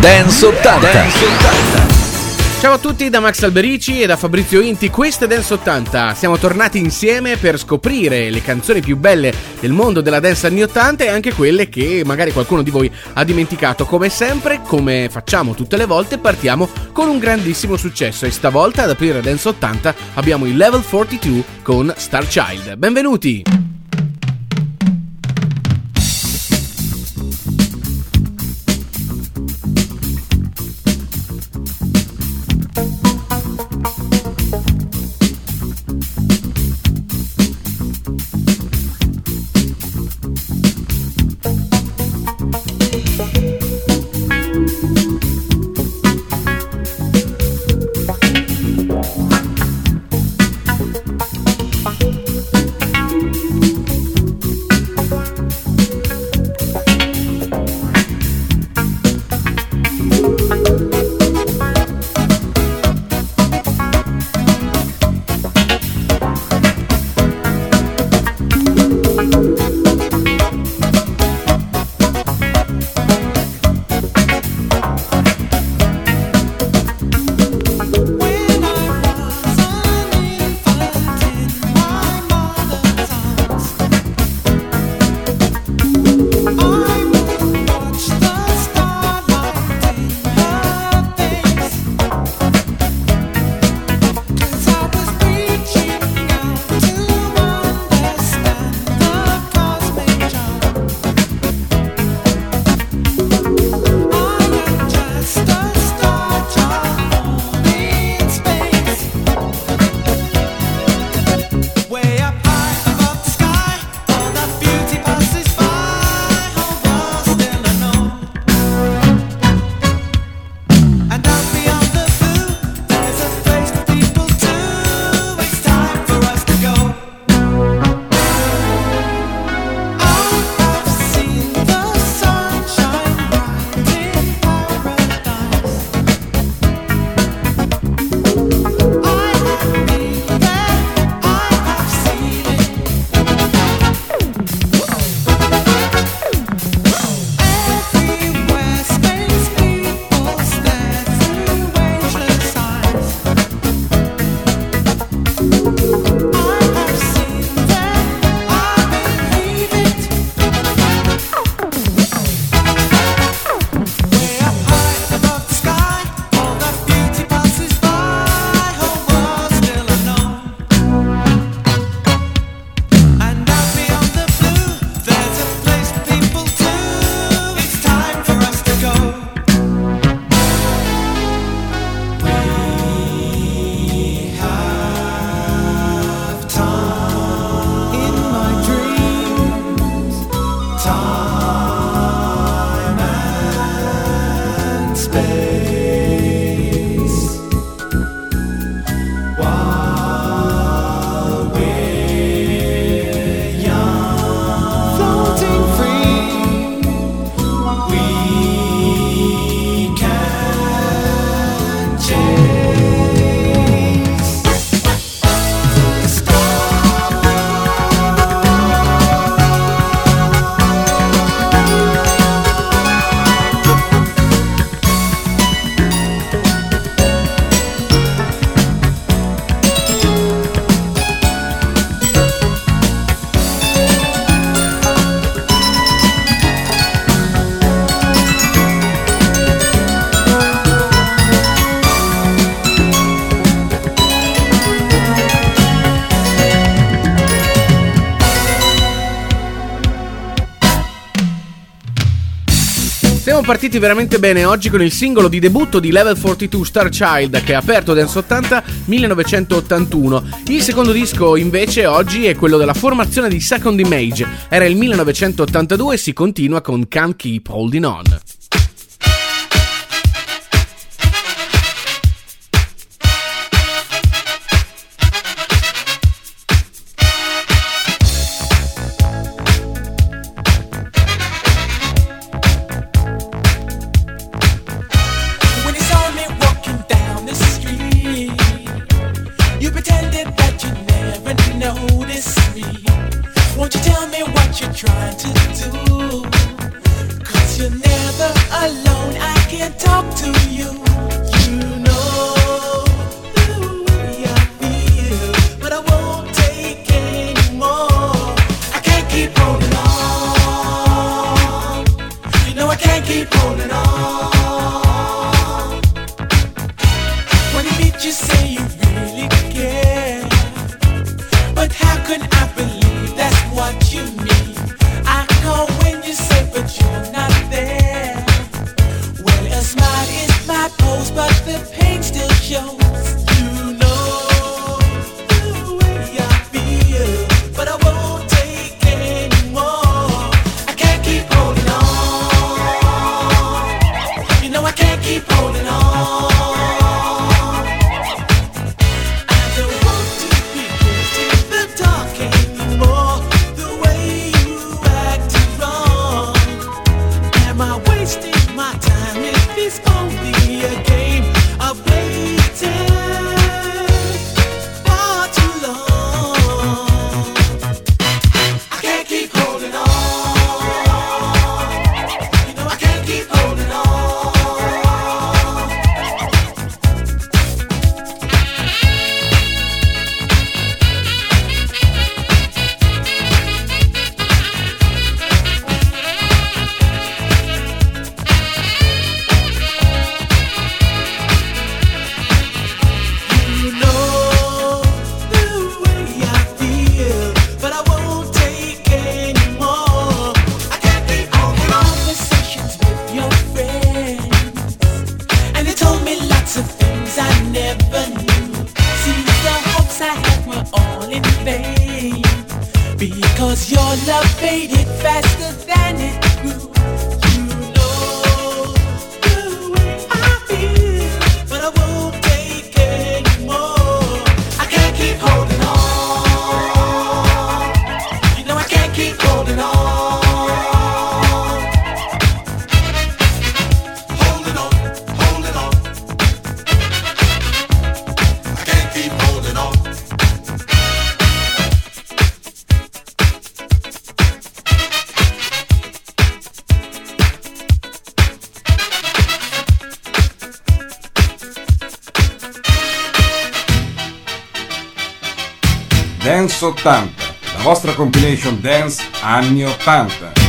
Dance 80. Dance 80. Ciao a tutti da Max Alberici e da Fabrizio Inti, questo è Dance 80. Siamo tornati insieme per scoprire le canzoni più belle del mondo della dance anni 80 e anche quelle che magari qualcuno di voi ha dimenticato. Come sempre, come facciamo tutte le volte, partiamo con un grandissimo successo e stavolta ad aprire Dance 80 abbiamo il Level 42 con Star Child. Benvenuti! Partiti veramente bene oggi con il singolo di debutto di Level 42 Star Child che ha aperto Dance 80 1981. Il secondo disco invece oggi è quello della formazione di Second Image. Era il 1982 e si continua con Can't Keep Holding On. I can't keep holding on. When you you say you really care. But how I believe that's what you? I call when you say, but you're not there. Well, a smile is my pose, but the pain still shows. dance anni 80.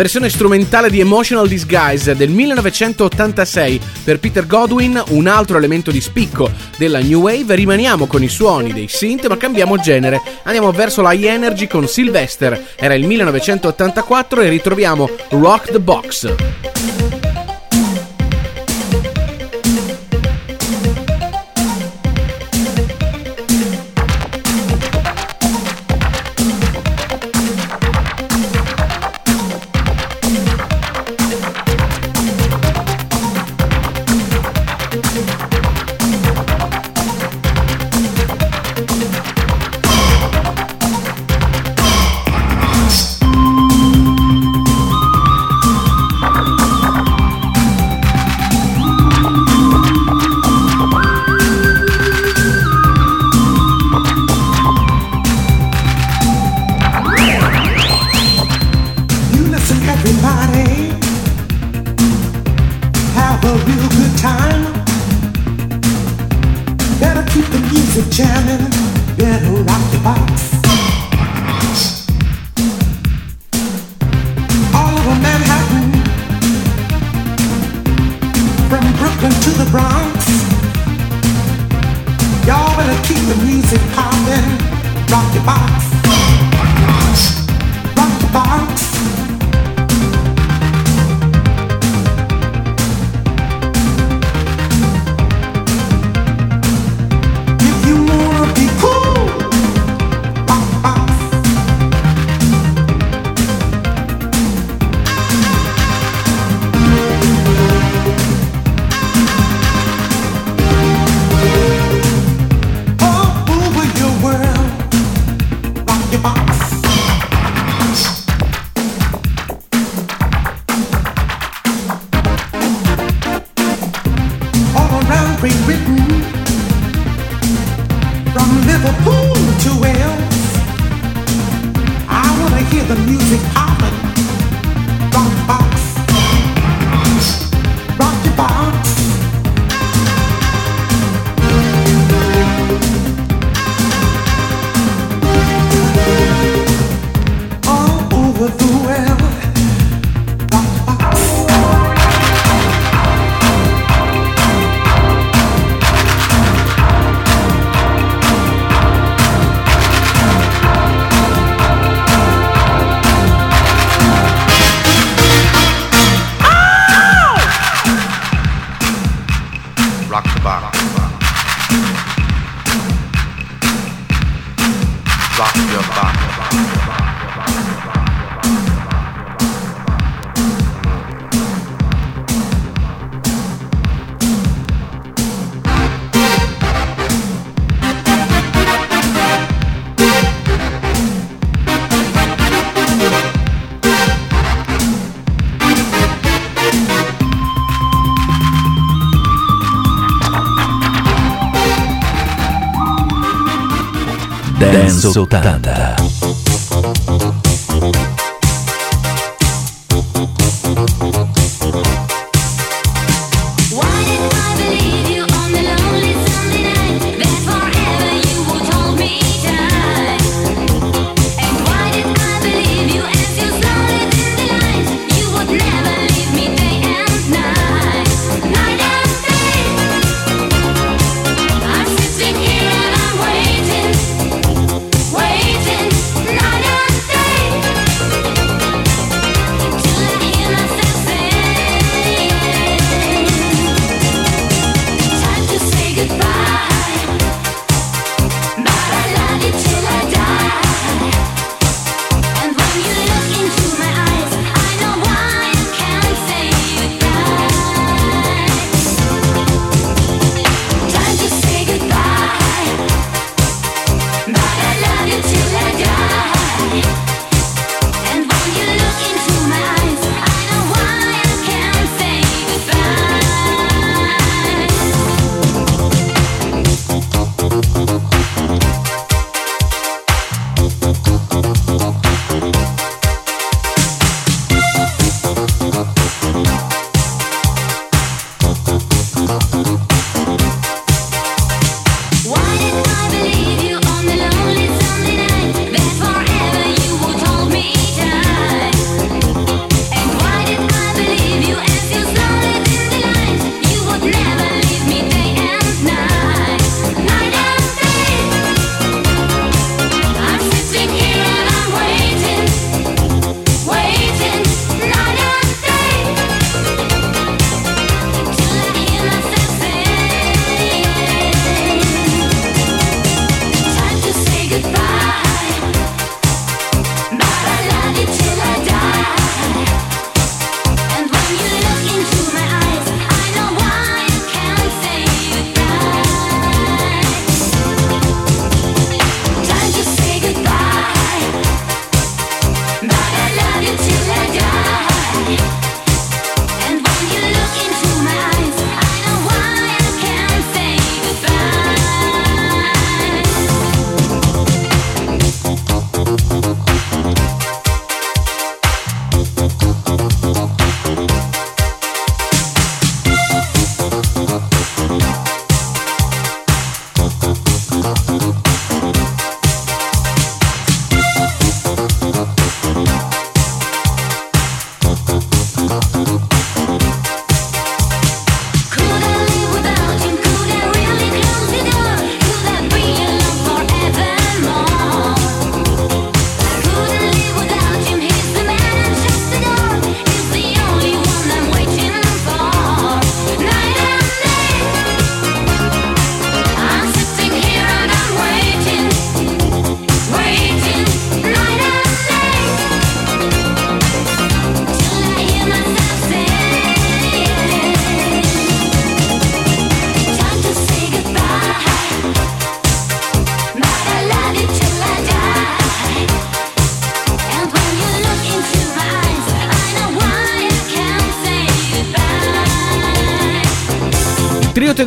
Versione strumentale di Emotional Disguise del 1986 per Peter Godwin, un altro elemento di spicco della New Wave. Rimaniamo con i suoni dei synth, ma cambiamo genere. Andiamo verso la Energy con Sylvester. Era il 1984 e ritroviamo Rock the Box. Dance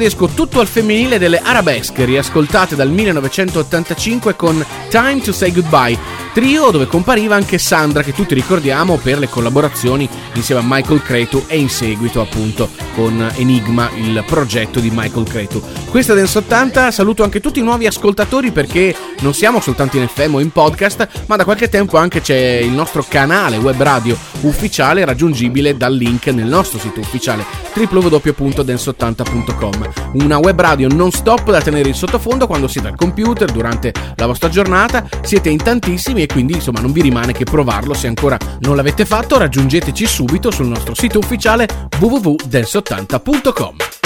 tedesco tutto al femminile delle arabesche, riascoltate dal 1985 con Time to Say Goodbye, trio dove compariva anche Sandra, che tutti ricordiamo per le collaborazioni insieme a Michael Cretu e in seguito appunto con Enigma, il progetto di Michael Cretu. Questa Dance 80, saluto anche tutti i nuovi ascoltatori perché non siamo soltanto in FM o in podcast, ma da qualche tempo anche c'è il nostro canale web radio ufficiale raggiungibile dal link nel nostro sito ufficiale www.dance80.com. Una web radio non stop da tenere in sottofondo quando siete al computer durante la vostra giornata, siete in tantissimi e quindi insomma non vi rimane che provarlo se ancora non l'avete fatto, raggiungeteci subito sul nostro sito ufficiale www.dance80.com.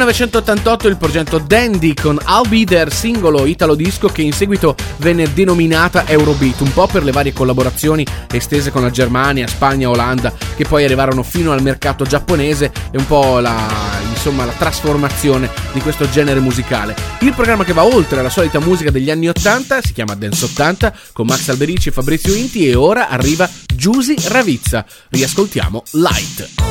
1988 il progetto Dandy con I'll Be There, singolo italo disco che in seguito venne denominata Eurobeat, un po' per le varie collaborazioni estese con la Germania, Spagna, Olanda, che poi arrivarono fino al mercato giapponese e un po' la, insomma la trasformazione di questo genere musicale. Il programma che va oltre la solita musica degli anni 80 si chiama Dance 80 con Max Alberici e Fabrizio Inti e ora arriva Giusy Ravizza. Riascoltiamo Light.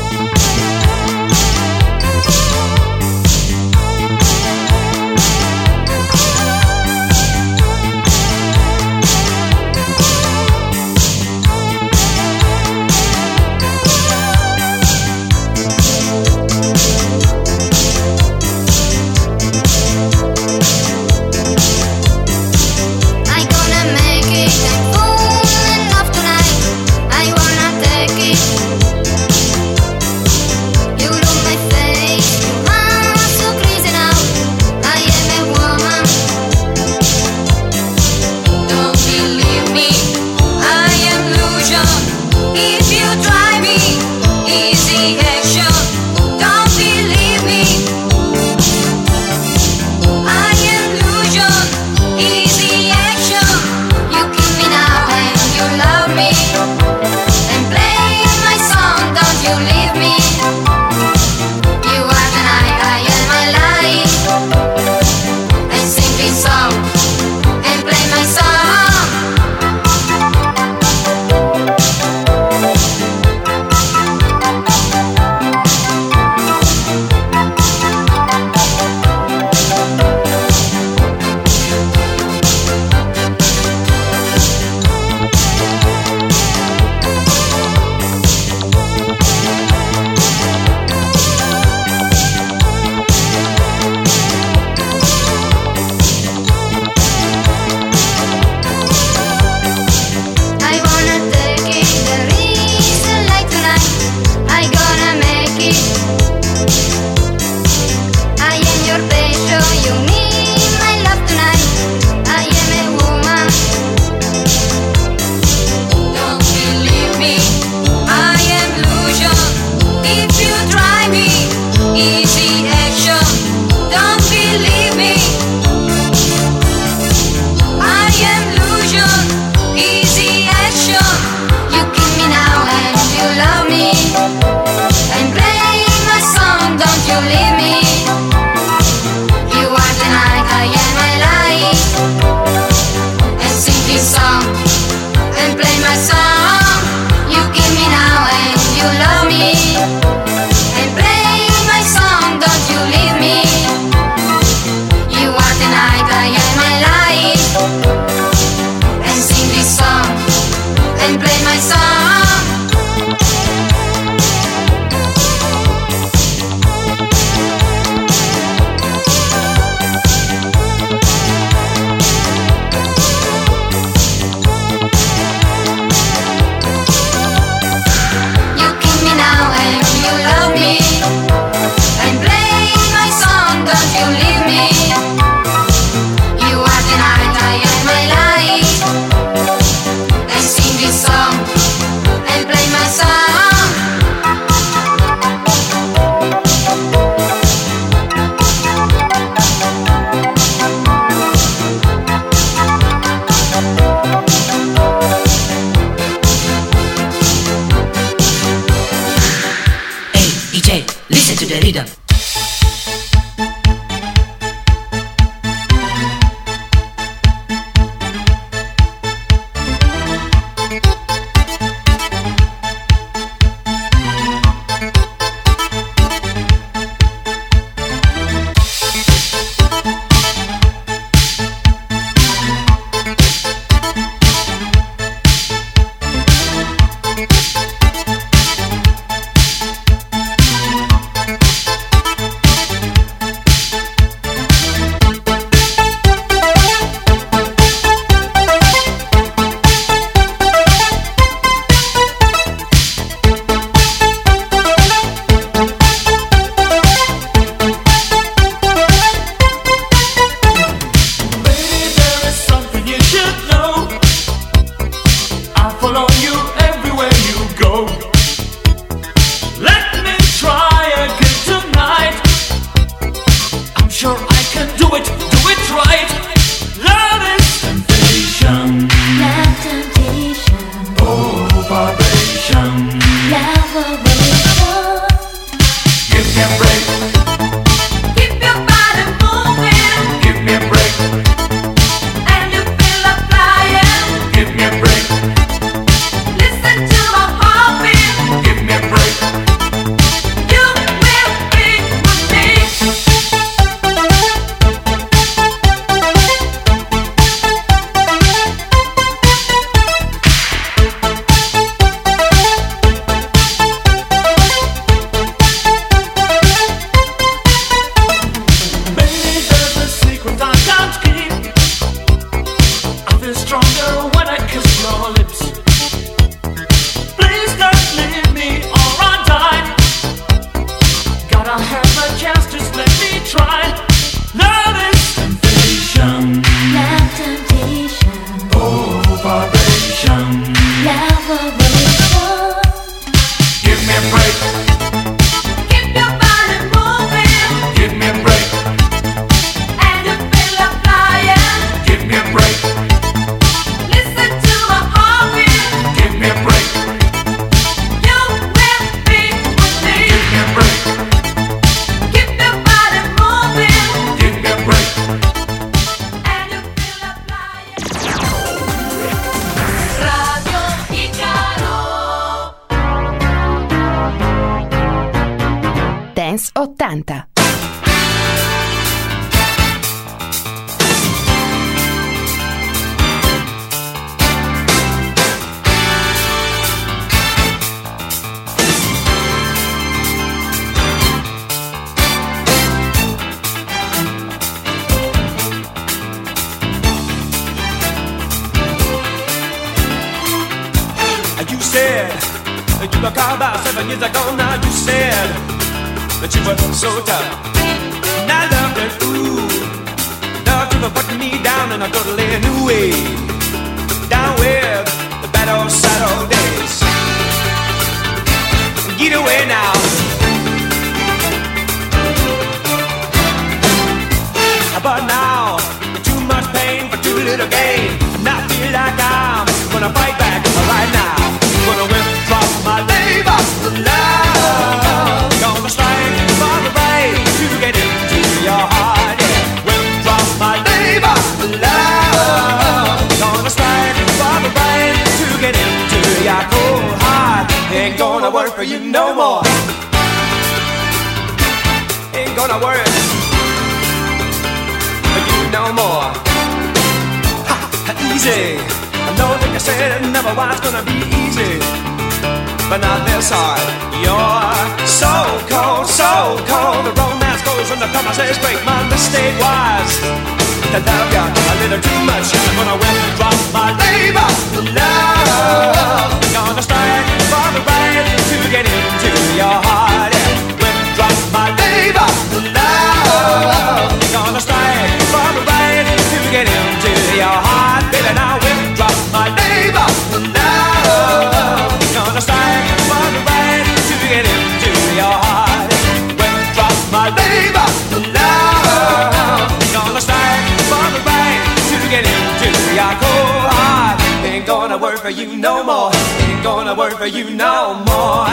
wanna work for you no more.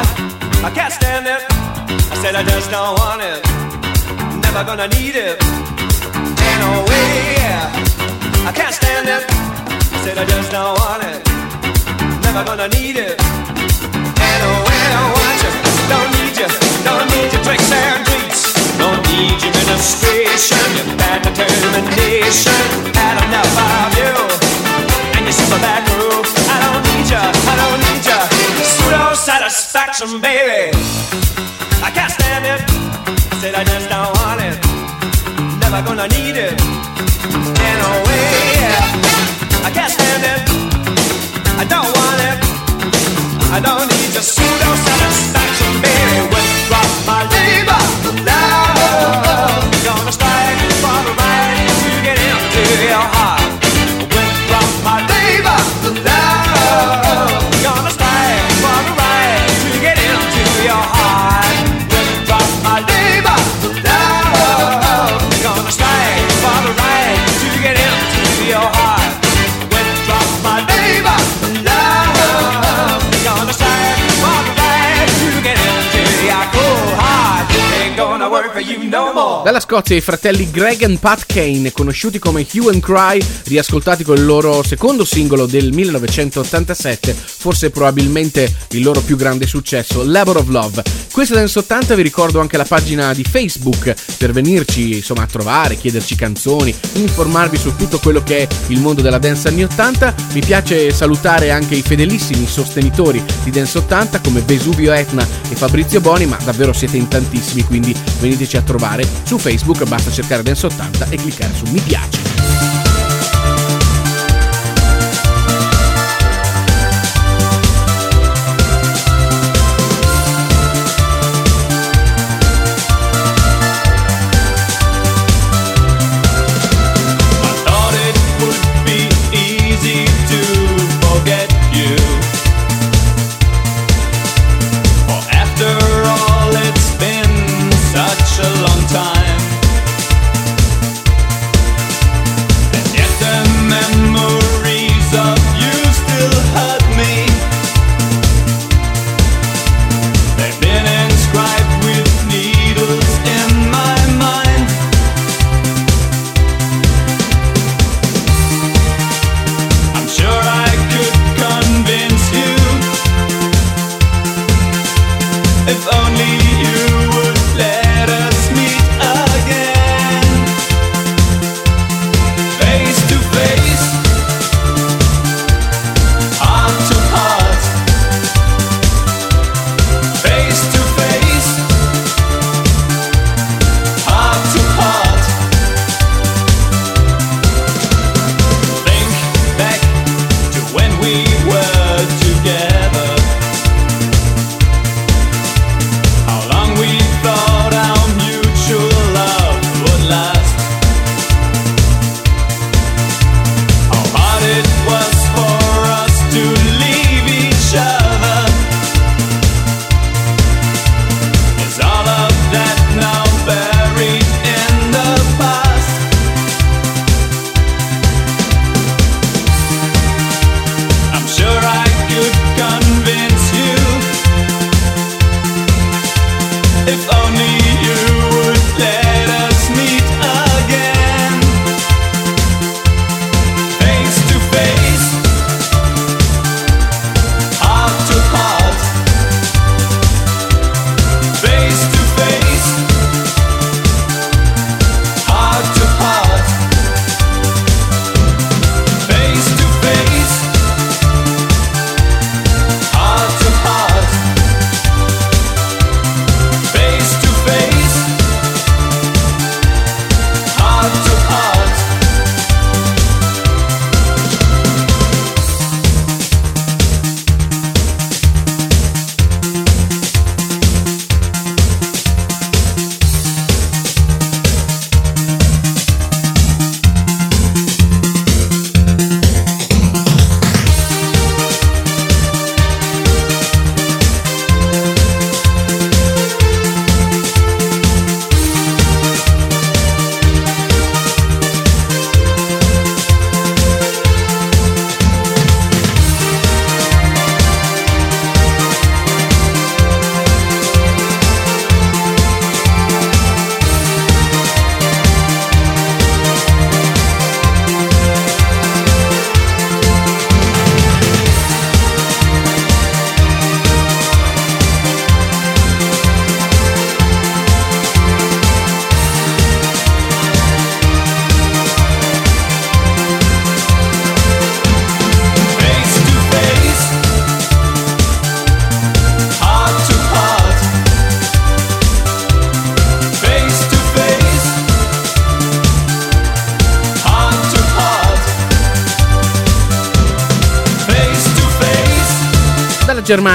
I can't stand it. I said I just don't want it. Never gonna need it. Ain't no way. I can't stand it. I said I just don't want it. Never gonna need it. Ain't no way I want you. Don't need you. Don't need your tricks and treats. Don't need your administration. Your bad determination. Had enough of you. And your super back roof. I don't need ya, I don't need ya. Pseudo satisfaction, baby. I can't stand it. Said I just don't want it. Never gonna need it. In a way, yeah. I can't stand it. I don't want it. I don't need your pseudo satisfaction, baby. Withdraw my labor, love. Gonna strike for the right to get into your heart. Dalla Scozia i fratelli Greg e Pat Kane, conosciuti come Hue and Cry, riascoltati con il loro secondo singolo del 1987, forse probabilmente il loro più grande successo, Labor of Love. Questa Dance 80 vi ricordo anche la pagina di Facebook per venirci insomma a trovare, chiederci canzoni, informarvi su tutto quello che è il mondo della dance anni 80. Mi piace salutare anche i fedelissimi sostenitori di Dance 80 come Vesuvio Etna e Fabrizio Boni, ma davvero siete in tantissimi, quindi veniteci a trovare su Facebook, basta cercare Dance80 e cliccare su mi piace.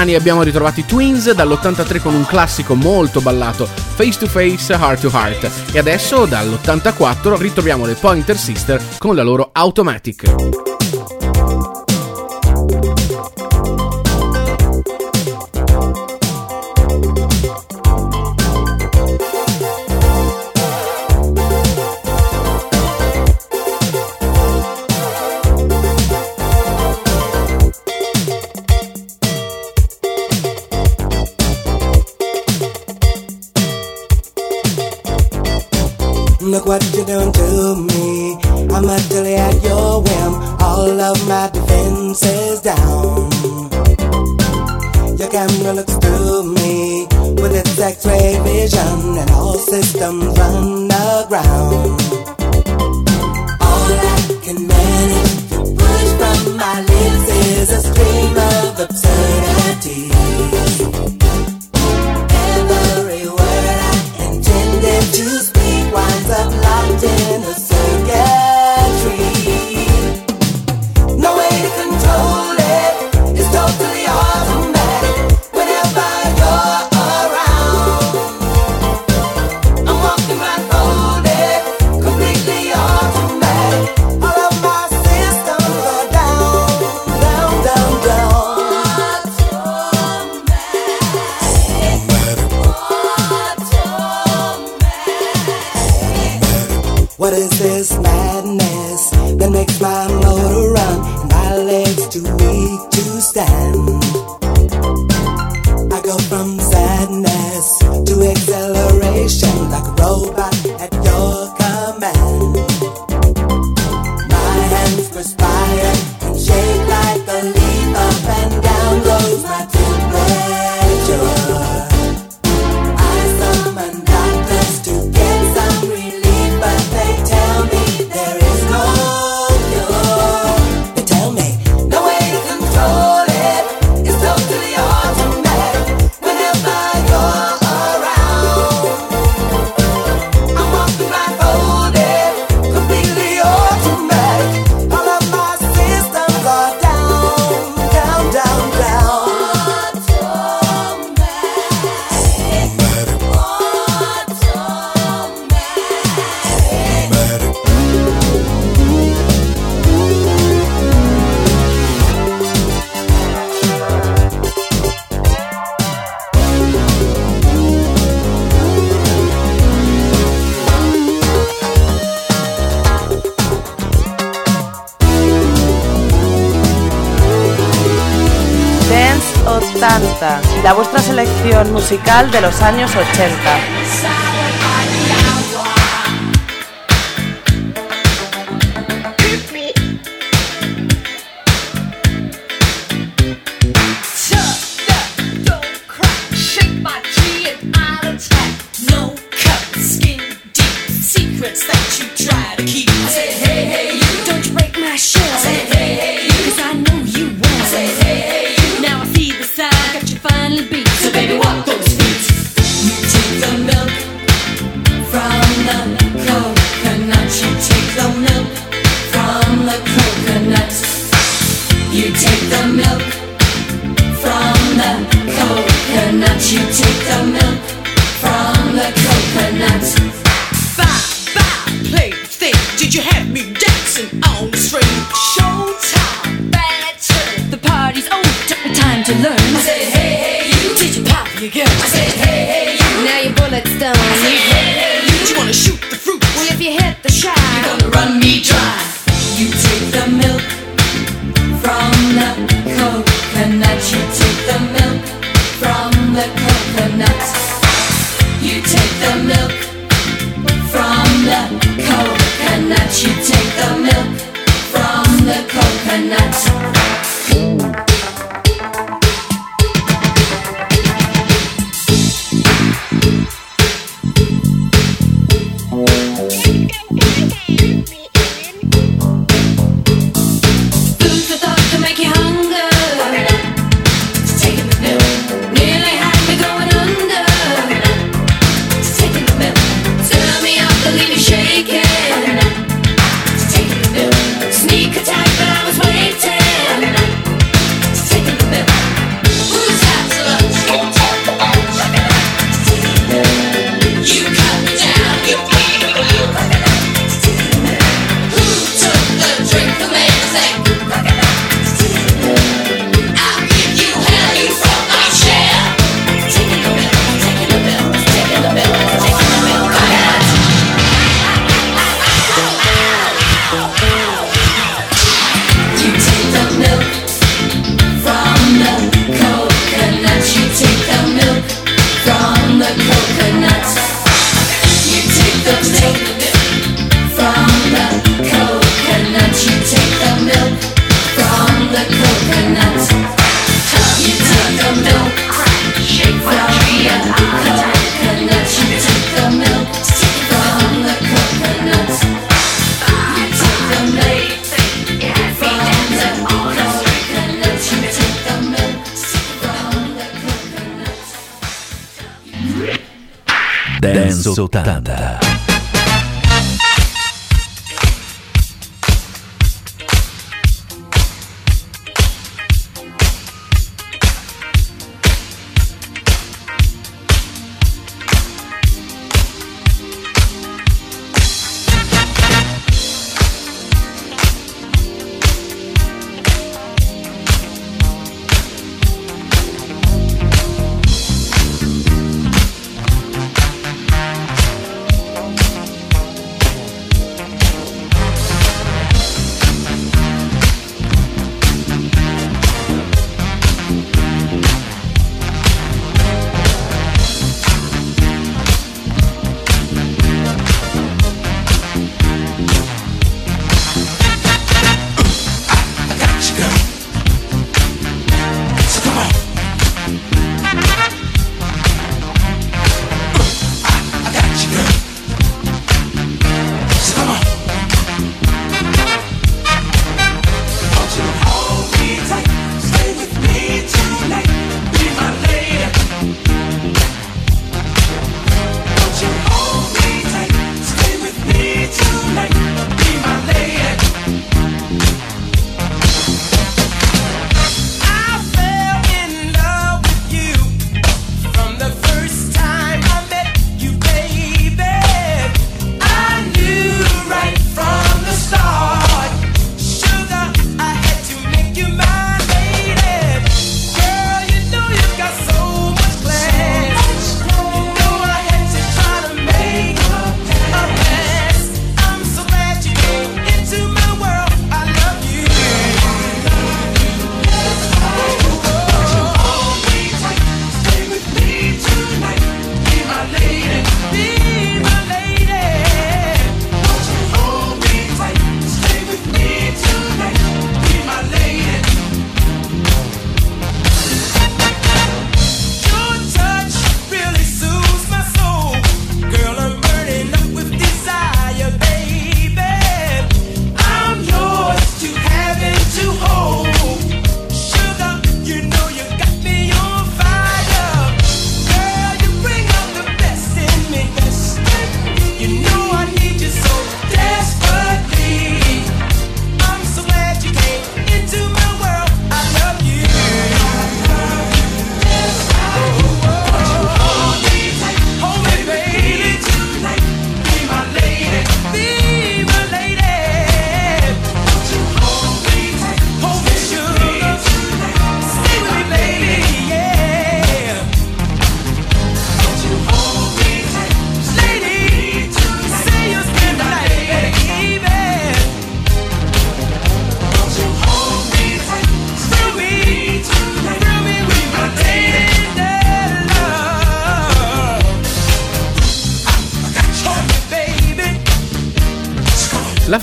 Germania abbiamo ritrovato i Twins dall'83 con un classico molto ballato, Face to Face, Heart to Heart. E adesso dall'84 ritroviamo le Pointer Sister con la loro Automatic. vicious madness that makes my motor run and my legs too weak to stand. I go from de los años 80.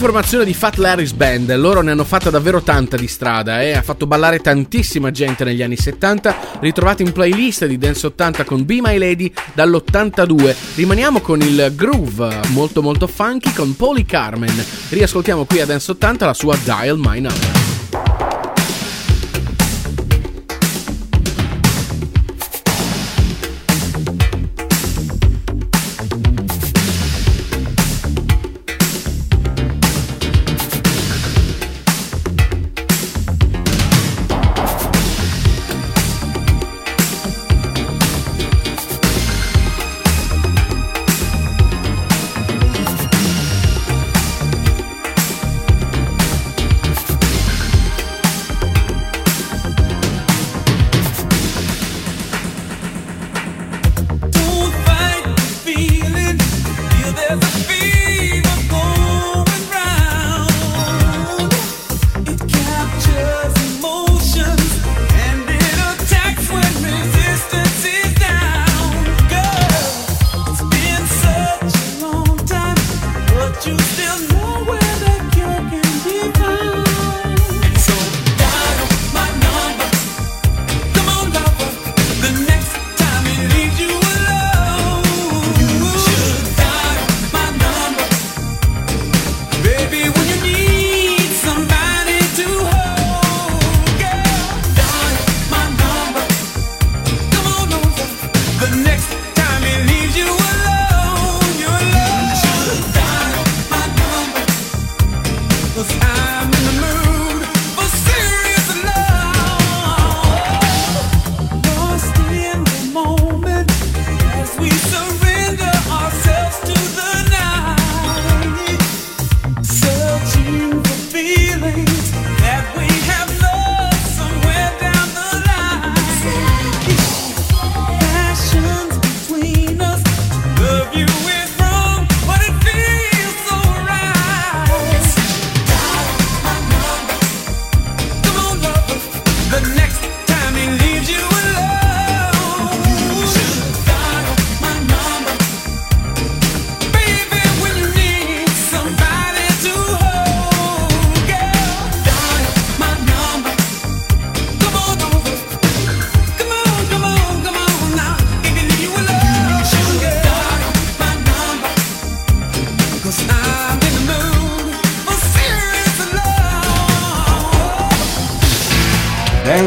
Formazione di Fat Larry's Band, loro ne hanno fatta davvero tanta di strada e eh? ha fatto ballare tantissima gente negli anni 70, ritrovati in playlist di Dance 80 con Be My Lady dall'82. Rimaniamo con il groove molto molto funky con Polly Carmen. Riascoltiamo qui a Dance 80 la sua Dial My Number.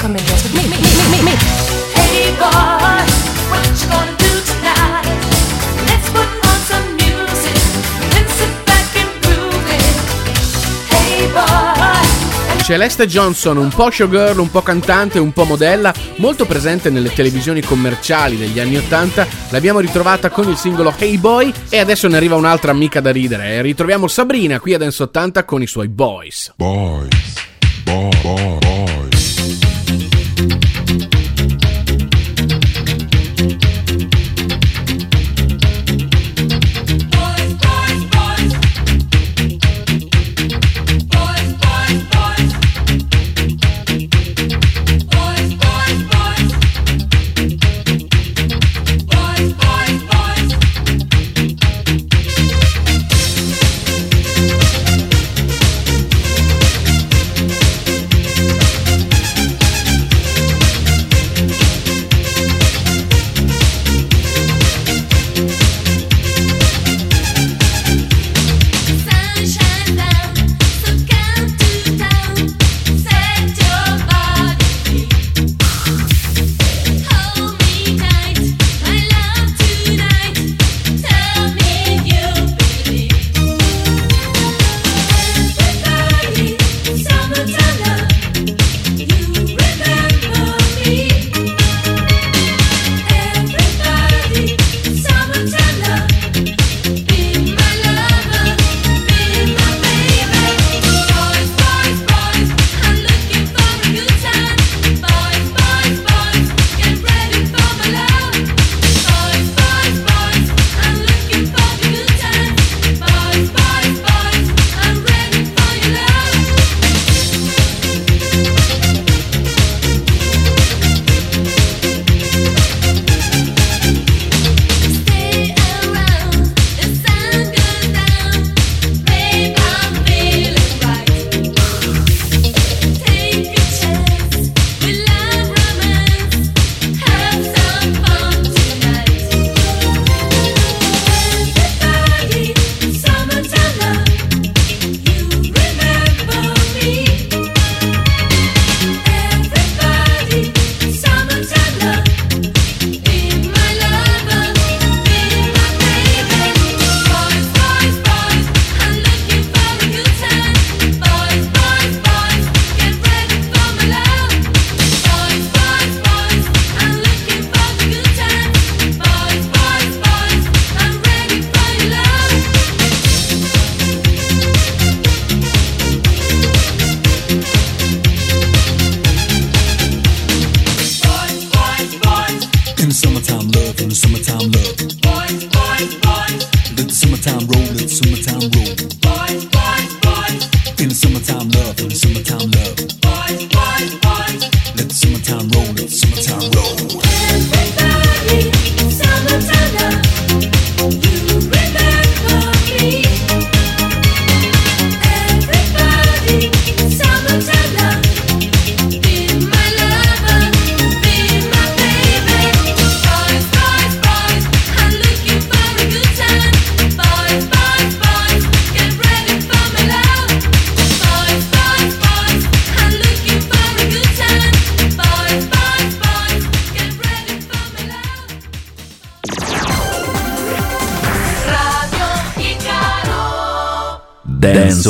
Come and dance with me, me, me, me, me. Hey boy, what you gonna do tonight? Let's put on some music, then sit back and groove it. Hey boy. Celeste Johnson, un po' showgirl, un po' cantante, un po' modella, molto presente nelle televisioni commerciali degli anni Ottanta, l'abbiamo ritrovata con il singolo Hey Boy e adesso ne arriva un'altra amica da ridere. Eh, ritroviamo Sabrina qui ad Dance 80 con i suoi Boys. Boys. boys. boys.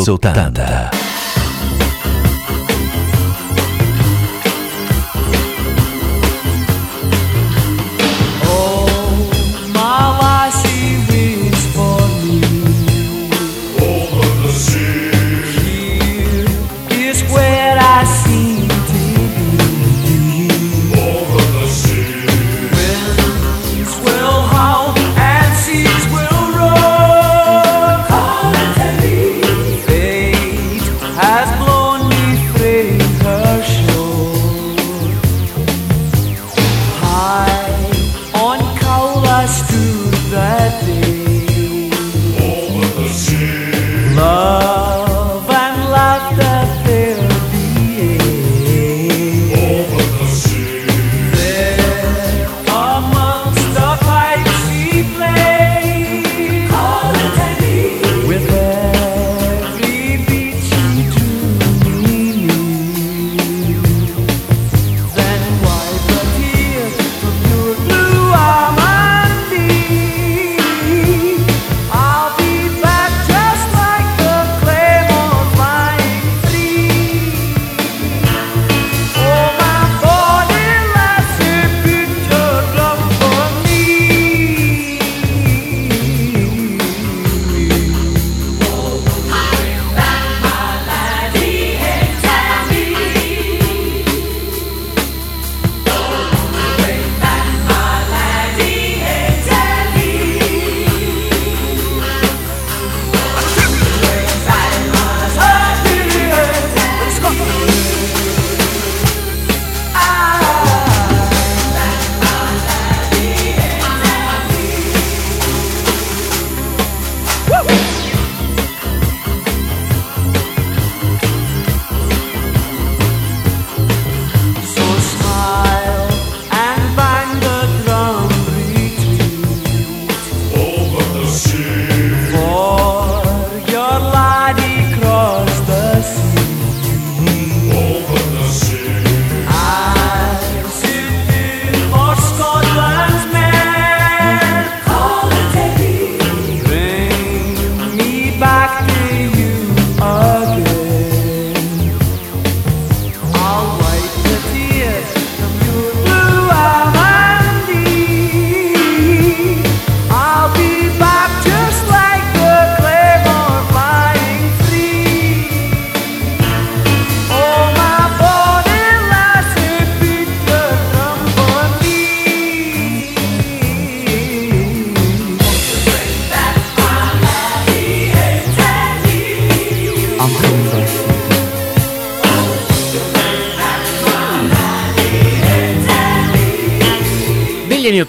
Sultanda.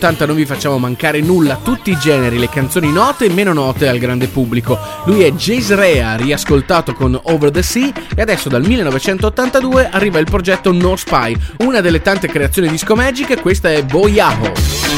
80 non vi facciamo mancare nulla, tutti i generi, le canzoni note e meno note al grande pubblico. Lui è Jace Rea, riascoltato con Over the Sea e adesso dal 1982 arriva il progetto No Spy, una delle tante creazioni discomagiche, questa è Boyaho.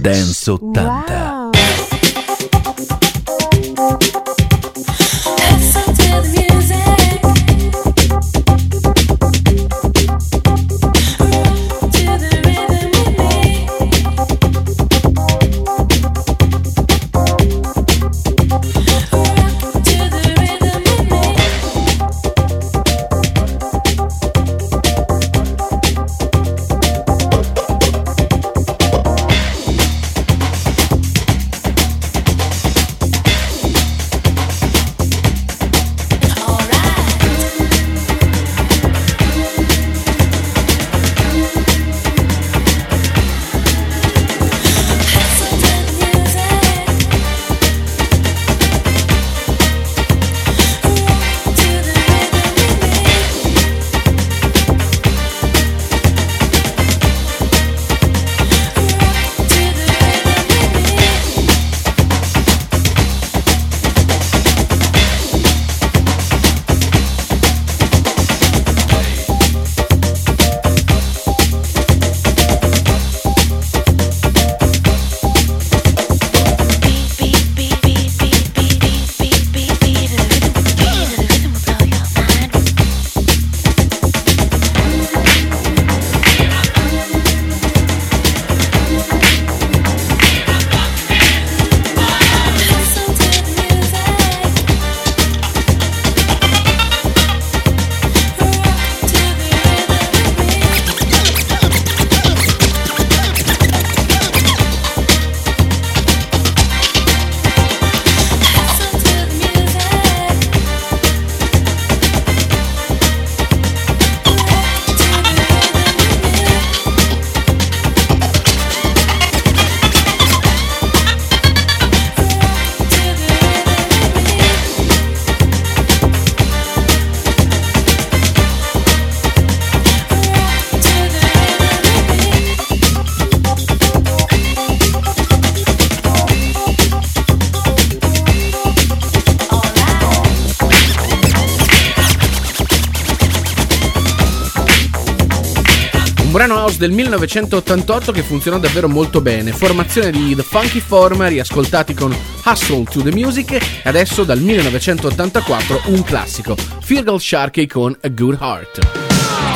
Dance 80. Listen del 1988 che funzionò davvero molto bene. Formazione di The Funky Form, riascoltati con Hustle to the Music e adesso dal 1984 un classico, Fiddle Sharky con A Good Heart.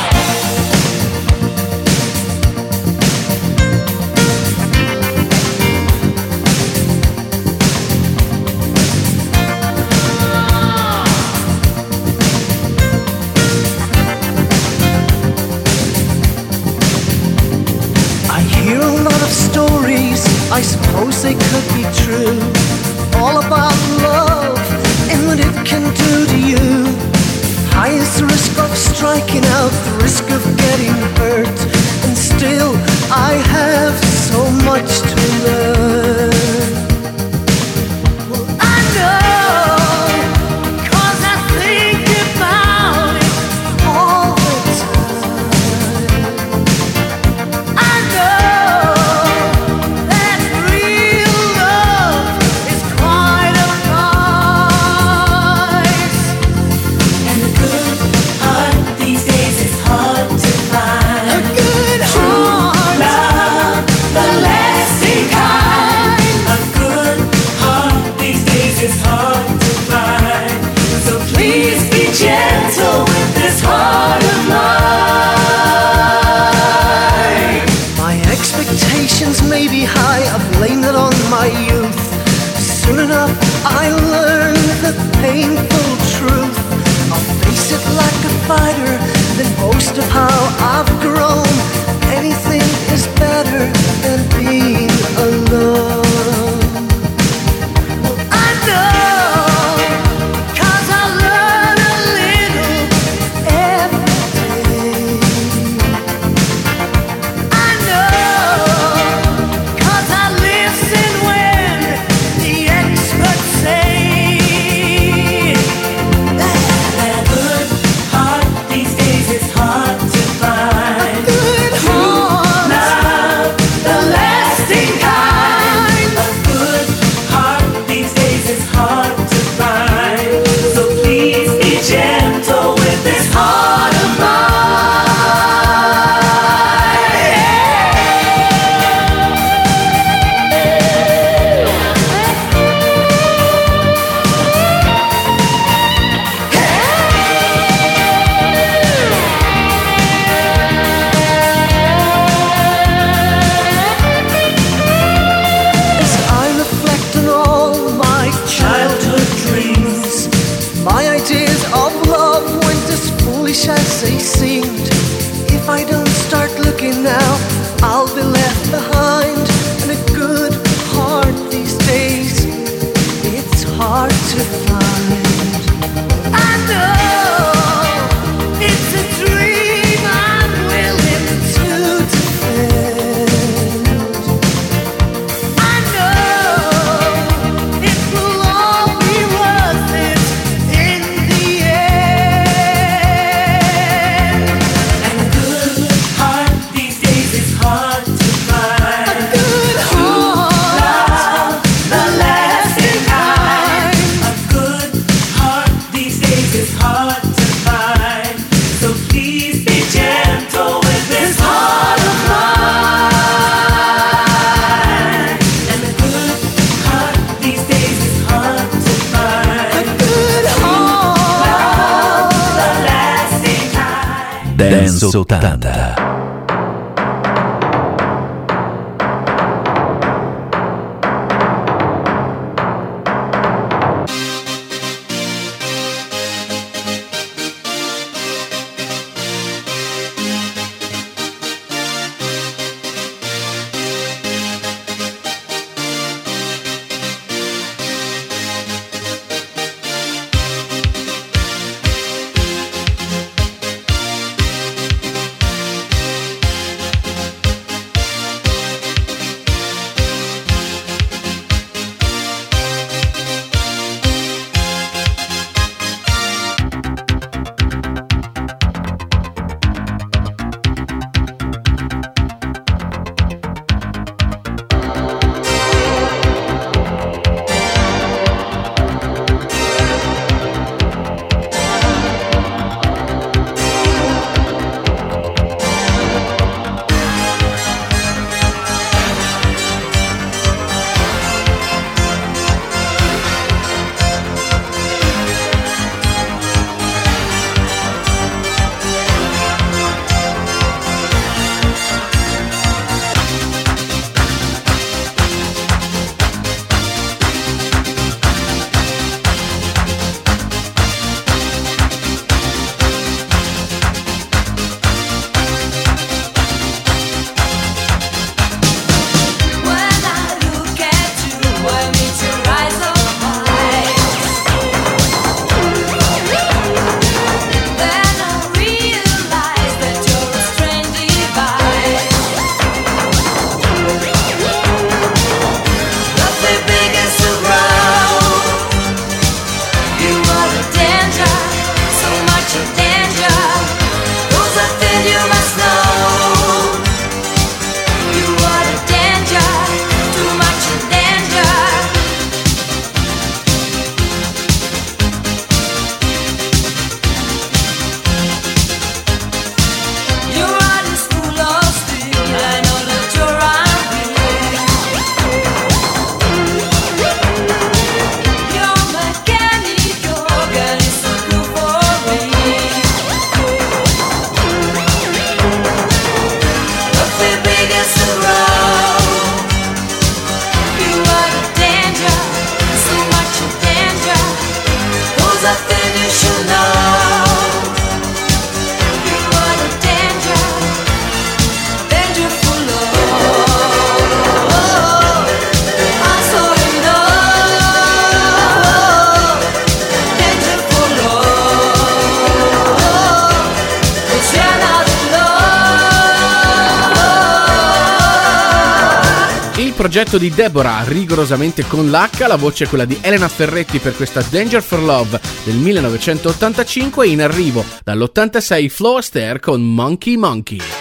Progetto di Deborah, rigorosamente con l'H, la voce è quella di Elena Ferretti per questa Danger for Love del 1985 in arrivo dall'86 Flow Astaire con Monkey Monkey.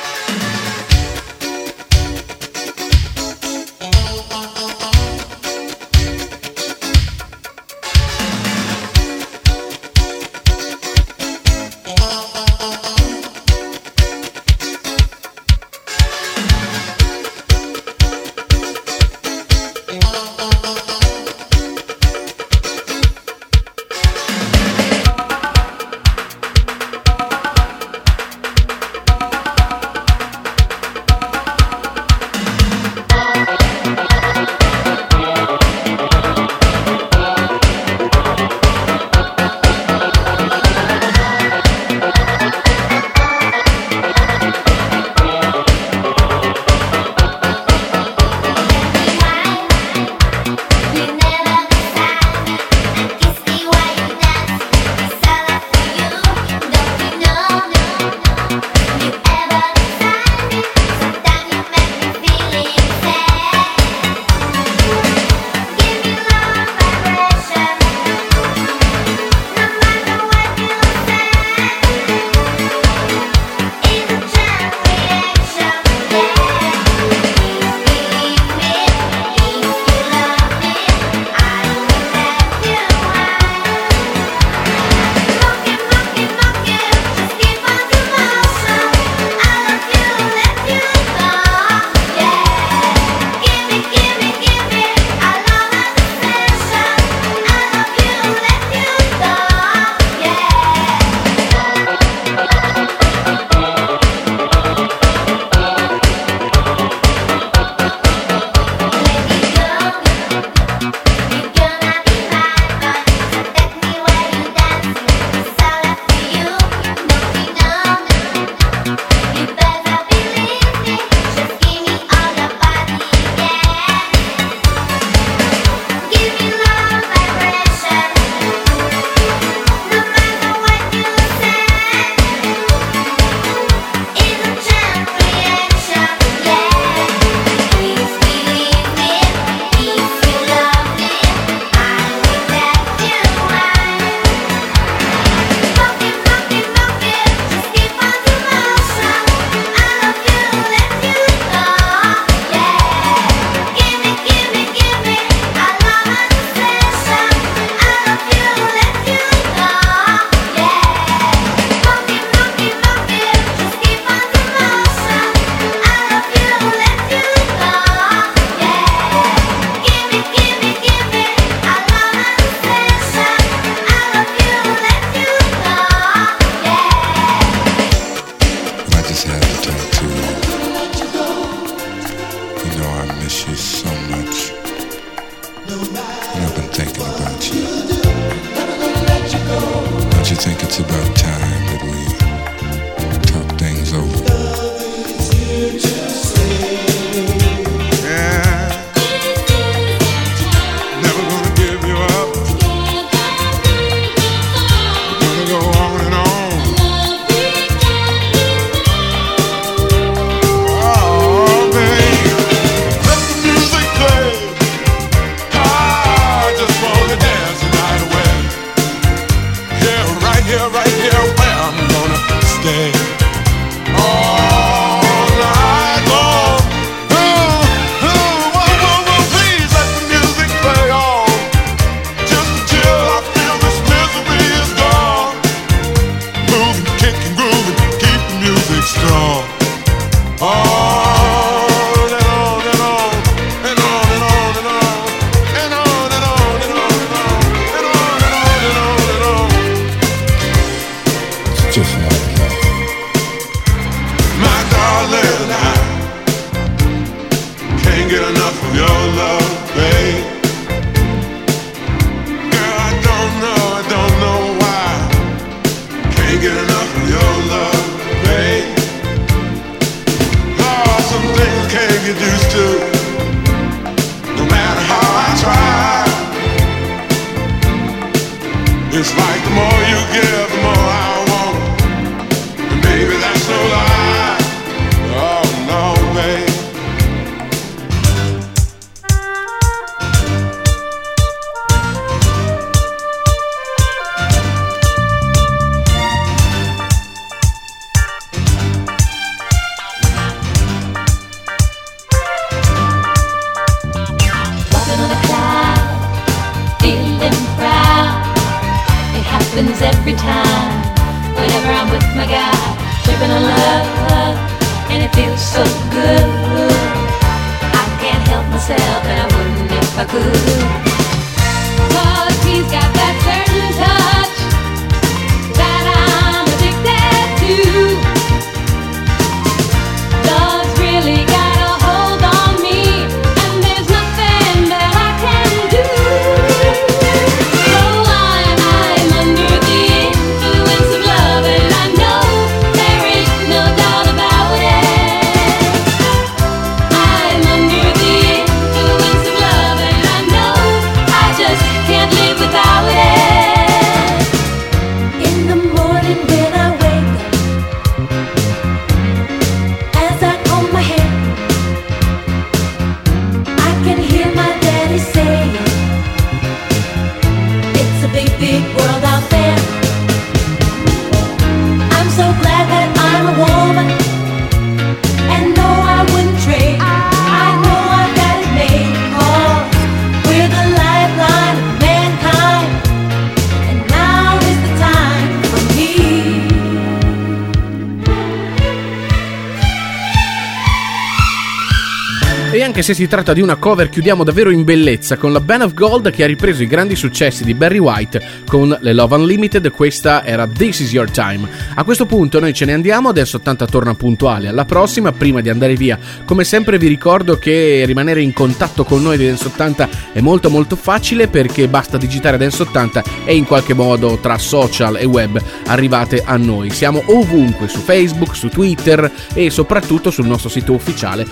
Anche se si tratta di una cover, chiudiamo davvero in bellezza con la Band of Gold che ha ripreso i grandi successi di Barry White con le Love Unlimited. Questa era This Is Your Time. A questo punto noi ce ne andiamo, adesso 80 torna puntuale. Alla prossima, prima di andare via, come sempre vi ricordo che rimanere in contatto con noi di Dance 80 è molto molto facile perché basta digitare Dance 80 e in qualche modo tra social e web arrivate a noi. Siamo ovunque su Facebook, su Twitter e soprattutto sul nostro sito ufficiale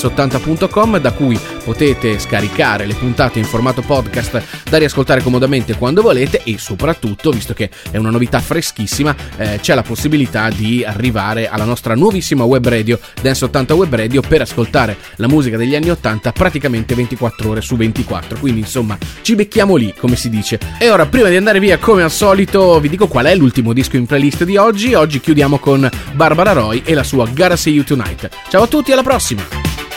www.dance80.com da cui potete scaricare le puntate in formato podcast da riascoltare comodamente quando volete e soprattutto, visto che è una novità freschissima, eh, c'è la possibilità di arrivare alla nostra nuovissima web radio, Dance 80 Web Radio, per ascoltare la musica degli anni 80 praticamente 24 ore su 24. Quindi insomma ci becchiamo lì, come si dice. E ora, prima di andare via, come al solito, vi dico qual è l'ultimo disco in playlist di oggi. Oggi chiudiamo con Barbara Roy e la sua Gotta See You Tonight. Ciao a tutti, alla prossima!